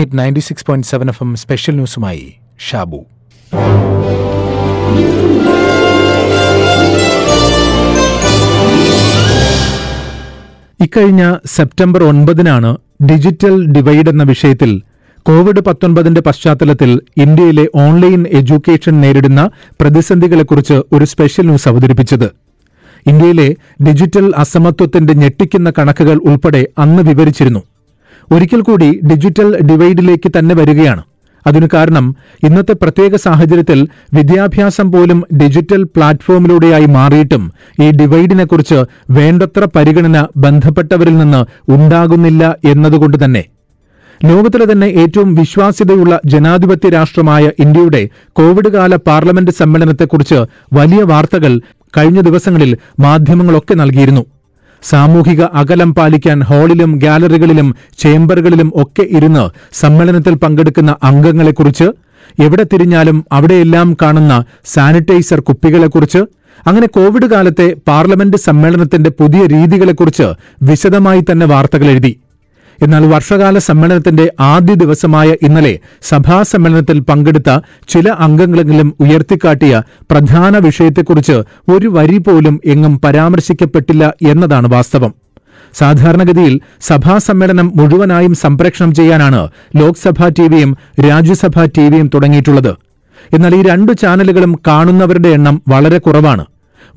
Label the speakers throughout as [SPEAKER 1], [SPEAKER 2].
[SPEAKER 1] Hit ninety six point seven F M special ന്യൂസുമായി Shabu. ഇക്കഴിഞ്ഞ September ഒൻപതിനാണ് digital divide എന്ന വിഷയത്തിൽ Covid പത്തൊൻപതിന്റെ പശ്ചാത്തലത്തിൽ ഇന്ത്യയിലെ ഓൺലൈൻ എഡ്യൂക്കേഷൻ നേരിടുന്ന പ്രതിസന്ധികളെക്കുറിച്ച് ഒരു സ്പെഷ്യൽ ന്യൂസ് അവതരിപ്പിച്ചത്. ഇന്ത്യയിലെ ഡിജിറ്റൽ അസമത്വത്തിന്റെ ഞെട്ടിക്കുന്ന കണക്കുകൾ ഉൾപ്പെടെ അന്ന് വിവരിച്ചിരുന്നു. ഒരിക്കൽ കൂടി ഡിജിറ്റൽ ഡിവൈഡിലേക്ക് തന്നെ വരികയാണ്. അതിനു കാരണം ഇന്നത്തെ പ്രത്യേക സാഹചര്യത്തിൽ വിദ്യാഭ്യാസം പോലും ഡിജിറ്റൽ പ്ലാറ്റ്ഫോമിലൂടെയായി മാറിയിട്ടും ഈ ഡിവൈഡിനെക്കുറിച്ച് വേണ്ടത്ര പരിഗണന ബന്ധപ്പെട്ടവരിൽ നിന്ന് ഉണ്ടാകുന്നില്ല എന്നതുകൊണ്ട് തന്നെ. ലോകത്തിലെ തന്നെ ഏറ്റവും വിശ്വാസ്യതയുള്ള ജനാധിപത്യ രാഷ്ട്രമായ ഇന്ത്യയുടെ കോവിഡ് കാല പാർലമെന്റ് സമ്മേളനത്തെക്കുറിച്ച് വലിയ വാർത്തകൾ കഴിഞ്ഞ ദിവസങ്ങളിൽ മാധ്യമങ്ങളൊക്കെ നൽകിയിരുന്നു. സാമൂഹിക അകലം പാലിക്കാൻ ഹാളിലും ഗാലറികളിലും ചേംബറുകളിലും ഒക്കെ ഇരുന്ന് സമ്മേളനത്തിൽ പങ്കെടുക്കുന്ന അംഗങ്ങളെക്കുറിച്ച് എവിടെ തിരിഞ്ഞാലും അവിടെയെല്ലാം കാണുന്ന സാനിറ്റൈസർ കുപ്പികളെക്കുറിച്ച് അങ്ങനെ കോവിഡ് കാലത്തെ പാർലമെന്റ് സമ്മേളനത്തിന്റെ പുതിയ രീതികളെക്കുറിച്ച് വിശദമായി തന്നെ വാർത്തകൾ എഴുതി. എന്നാൽ വർഷകാല സമ്മേളനത്തിന്റെ ആദ്യ ദിവസമായ ഇന്നലെ സഭാ സമ്മേളനത്തിൽ പങ്കെടുത്ത ചില അംഗങ്ങളെങ്കിലും ഉയർത്തിക്കാട്ടിയ പ്രധാന വിഷയത്തെക്കുറിച്ച് ഒരു വരി പോലും എങ്ങും പരാമർശിക്കപ്പെട്ടില്ല എന്നതാണ് വാസ്തവം. സാധാരണഗതിയിൽ സഭാ സമ്മേളനം മുഴുവനായും സംപ്രേഷണം ചെയ്യാനാണ് ലോക്സഭാ ടിവിയും രാജ്യസഭാ ടിവിയും തുടങ്ങിയിട്ടുള്ളത്. എന്നാൽ ഈ രണ്ടു ചാനലുകളും കാണുന്നവരുടെ എണ്ണം വളരെ കുറവാണ്.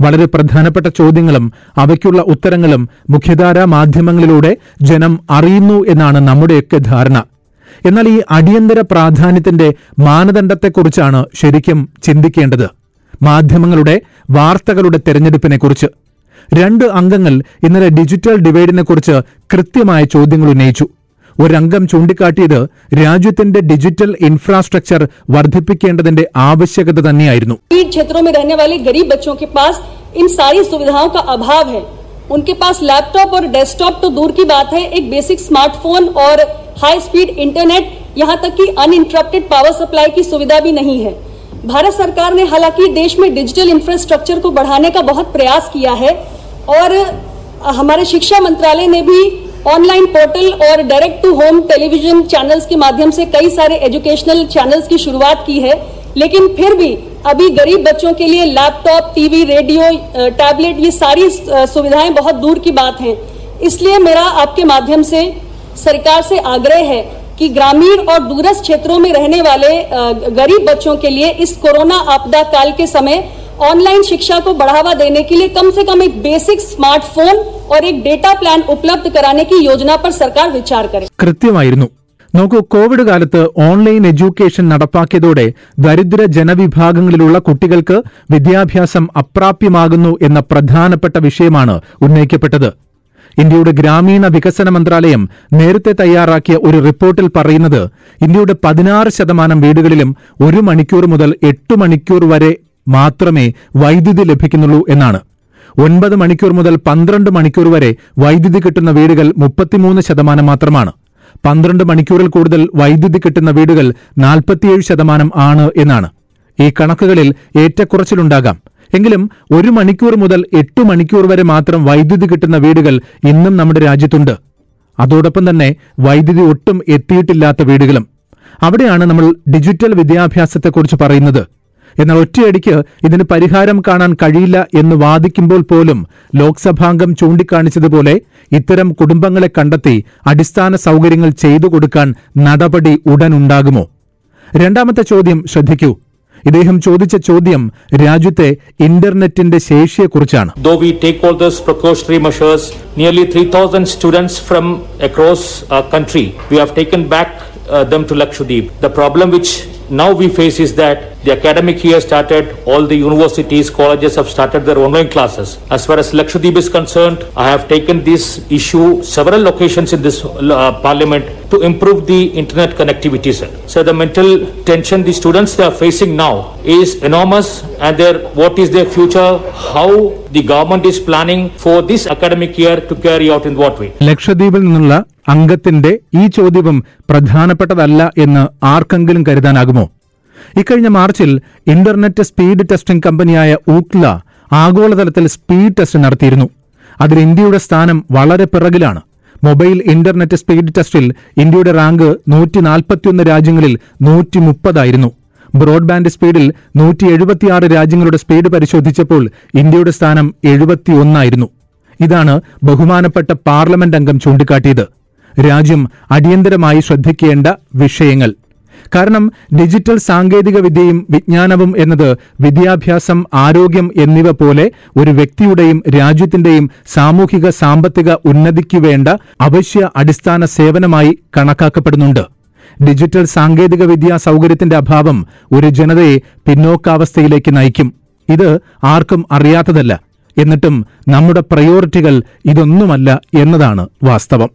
[SPEAKER 1] വളരെ പ്രധാനപ്പെട്ട ചോദ്യങ്ങളും അവയ്ക്കുള്ള ഉത്തരങ്ങളും മുഖ്യധാരാ മാധ്യമങ്ങളിലൂടെ ജനം അറിയുന്നു എന്നാണ് നമ്മുടെയൊക്കെ ധാരണ. എന്നാൽ ഈ അടിയന്തര പ്രാധാന്യത്തിന്റെ മാനദണ്ഡത്തെക്കുറിച്ചാണ് ശരിക്കും ചിന്തിക്കേണ്ടത്. മാധ്യമങ്ങളുടെ വാർത്തകളുടെ തെരഞ്ഞെടുപ്പിനെക്കുറിച്ച്. രണ്ട് അംഗങ്ങൾ ഇന്നലെ ഡിജിറ്റൽ ഡിവൈഡിനെക്കുറിച്ച് കൃത്യമായ ചോദ്യങ്ങൾ ഉന്നയിച്ചു. ഒരംഗം ചൂണ്ടിക്കാട്ടിയത് രാജ്യത്തിന്റെ ഡിജിറ്റൽ ഇൻഫ്രാസ്ട്രക്ചർ വർദ്ധിപ്പിക്കേണ്ടതിന്റെ ആവശ്യകത തന്നെയായിരുന്നു
[SPEAKER 2] ग्रामीण क्षेत्रों में रहने वाले गरीब बच्चों के पास इन सारी सुविधाओं का अभाव है उनके पास लैपटॉप और डेस्कटॉप तो दूर की बात है एक बेसिक स्मार्टफोन और हाई स्पीड इंटरनेट यहाँ तक कि अनइंटरप्टेड पावर सप्लाई की सुविधा भी नहीं है भारत सरकार ने हालांकि देश में डिजिटल इंफ्रास्ट्रक्चर को बढ़ाने का बहुत प्रयास किया है और हमारे शिक्षा मंत्रालय ने भी ऑनलाइन पोर्टल और direct to home television channels के माध्यम से कई सारे एजुकेशनल चैनल्स की शुरुआत की है, लेकिन फिर भी अभी गरीब बच्चों के लिए लैपटॉप, टीवी, रेडियो टैबलेट, ये सारी सुविधाएँ बहुत दूर की बात हैं। इसलिए मेरा आपके माध्यम से सरकार से आग्रह है कि ग्रामीण और दूरस्थ क्षेत्रों में रहने वाले गरीब बच्चों के लिए इस कोरोना आपदा काल के समय ऑनलाइन शिक्षा को बढ़ावा देने के लिए कम से कम एक बेसिक स्मार्टफ़ोन और एक डेटा प्लान उपलब्ध कराने की योजना पर सरकार विचार करे
[SPEAKER 1] കൃത്യമായിരുന്നു നോക്കൂ കോവിഡ് കാലത്ത് ഓൺലൈൻ എഡ്യൂക്കേഷൻ നടപ്പാക്കിയതോടെ ദരിദ്ര ജനവിഭാഗങ്ങളിലുള്ള കുട്ടികൾക്ക് വിദ്യാഭ്യാസം അപ്രാപ്യമാകുന്നു എന്ന പ്രധാനപ്പെട്ട വിഷയമാണ് ഉന്നയിക്കപ്പെട്ടത് ഇന്ത്യയുടെ ഗ്രാമീണ വികസന മന്ത്രാലയം നേരത്തെ തയ്യാറാക്കിയ ഒരു റിപ്പോർട്ടിൽ പറയുന്നത് ഇന്ത്യയുടെ പതിനാറ് ശതമാനം വീടുകളിലും ഒരു മണിക്കൂർ മുതൽ എട്ട് മണിക്കൂർ വരെ മാത്രമേ വൈദ്യുതി ലഭിക്കുന്നുള്ളൂ എന്നാണ് ഒൻപത് മണിക്കൂർ മുതൽ പന്ത്രണ്ട് മണിക്കൂർ വരെ വൈദ്യുതി കിട്ടുന്ന വീടുകൾ മുപ്പത്തിമൂന്ന് ശതമാനം മാത്രമാണ്. പന്ത്രണ്ട് മണിക്കൂറിൽ കൂടുതൽ വൈദ്യുതി കിട്ടുന്ന വീടുകൾ നാൽപ്പത്തിയേഴ് ശതമാനം ആണ് എന്നാണ്. ഈ കണക്കുകളിൽ ഏറ്റക്കുറച്ചിലുണ്ടാകാം. എങ്കിലും ഒരു മണിക്കൂർ മുതൽ എട്ട് മണിക്കൂർ വരെ മാത്രം വൈദ്യുതി കിട്ടുന്ന വീടുകൾ ഇന്നും നമ്മുടെ രാജ്യത്തുണ്ട്. അതോടൊപ്പം തന്നെ വൈദ്യുതി ഒട്ടും എത്തിയിട്ടില്ലാത്ത വീടുകളും. അവിടെയാണ് നമ്മൾ ഡിജിറ്റൽ വിദ്യാഭ്യാസത്തെക്കുറിച്ച് പറയുന്നത്. എന്നാൽ ഒറ്റയടിക്ക് ഇതിന് പരിഹാരം കാണാൻ കഴിയില്ല എന്ന് വാദിക്കുമ്പോൾ പോലും ലോക്സഭാംഗം ചൂണ്ടിക്കാണിച്ചതുപോലെ ഇത്തരം കുടുംബങ്ങളെ കണ്ടെത്തി അടിസ്ഥാന സൗകര്യങ്ങൾ ചെയ്തു കൊടുക്കാൻ നടപടി ഉടനുണ്ടാകുമോ? രണ്ടാമത്തെ ചോദ്യം ശ്രദ്ധിക്കൂ. ഇദ്ദേഹം ചോദിച്ച ചോദ്യം രാജ്യത്തെ ഇന്റർനെറ്റിന്റെ ശേഷിയെക്കുറിച്ചാണ്.
[SPEAKER 3] Though we take all those precautionary measures, nearly 3,000 students from across country, we have taken back uh, them to Lakshadweep. The problem which now we face is that the academic year started, all the universities, colleges have started their online classes. As far as Lakshadweep is concerned, I have taken this issue several locations in this uh, parliament to improve the internet connectivity. Sir. So the mental tension the students are facing now is enormous and their what is their future, how the government is planning for this academic year to carry out in what way.
[SPEAKER 1] ലക്ഷദ്വീപിൽ നിന്നുള്ള അംഗത്തിന്റെ ഈ ചോദ്യവും പ്രധാനപ്പെട്ടതല്ല എന്ന് ആർക്കെങ്കിലും കരുതാനാകുമോ ഇക്കഴിഞ്ഞ മാർച്ചിൽ internet speed testing കമ്പനിയായ ഊക്ല ആഗോളതലത്തിൽ സ്പീഡ് ടെസ്റ്റ് നടത്തിയിരുന്നു അതിൽ ഇന്ത്യയുടെ സ്ഥാനം വളരെ പിറകിലാണ് മൊബൈൽ ഇന്റർനെറ്റ് സ്പീഡ് ടെസ്റ്റിൽ ഇന്ത്യയുടെ റാങ്ക് നൂറ്റി നാൽപ്പത്തിയൊന്ന് രാജ്യങ്ങളിൽ നൂറ്റി മുപ്പതായിരുന്നു ബ്രോഡ്ബാൻഡ് സ്പീഡിൽ നൂറ്റി എഴുപത്തിയാറ് രാജ്യങ്ങളുടെ സ്പീഡ് പരിശോധിച്ചപ്പോൾ ഇന്ത്യയുടെ സ്ഥാനം എഴുപത്തിയൊന്നായിരുന്നു. ഇതാണ് ബഹുമാനപ്പെട്ട പാർലമെന്റ് അംഗം ചൂണ്ടിക്കാട്ടിയത്. രാജ്യം അടിയന്തരമായി ശ്രദ്ധിക്കേണ്ട വിഷയങ്ങൾ. കാരണം ഡിജിറ്റൽ സാങ്കേതിക വിദ്യയും വിജ്ഞാനവും എന്നത് വിദ്യാഭ്യാസം ആരോഗ്യം എന്നിവ പോലെ ഒരു വ്യക്തിയുടെയും രാജ്യത്തിന്റെയും സാമൂഹിക സാമ്പത്തിക ഉന്നതിക്കു വേണ്ട അവശ്യ അടിസ്ഥാന സേവനമായി കണക്കാക്കപ്പെടുന്നുണ്ട്. ഡിജിറ്റൽ സാങ്കേതിക വിദ്യാ സൗകര്യത്തിന്റെ അഭാവം ഒരു ജനതയെ പിന്നോക്കാവസ്ഥയിലേക്ക് നയിക്കും. ഇത് ആർക്കും അറിയാത്തതല്ല. എന്നിട്ടും നമ്മുടെ പ്രയോറിറ്റികൾ ഇതൊന്നുമല്ല എന്നതാണ് വാസ്തവം.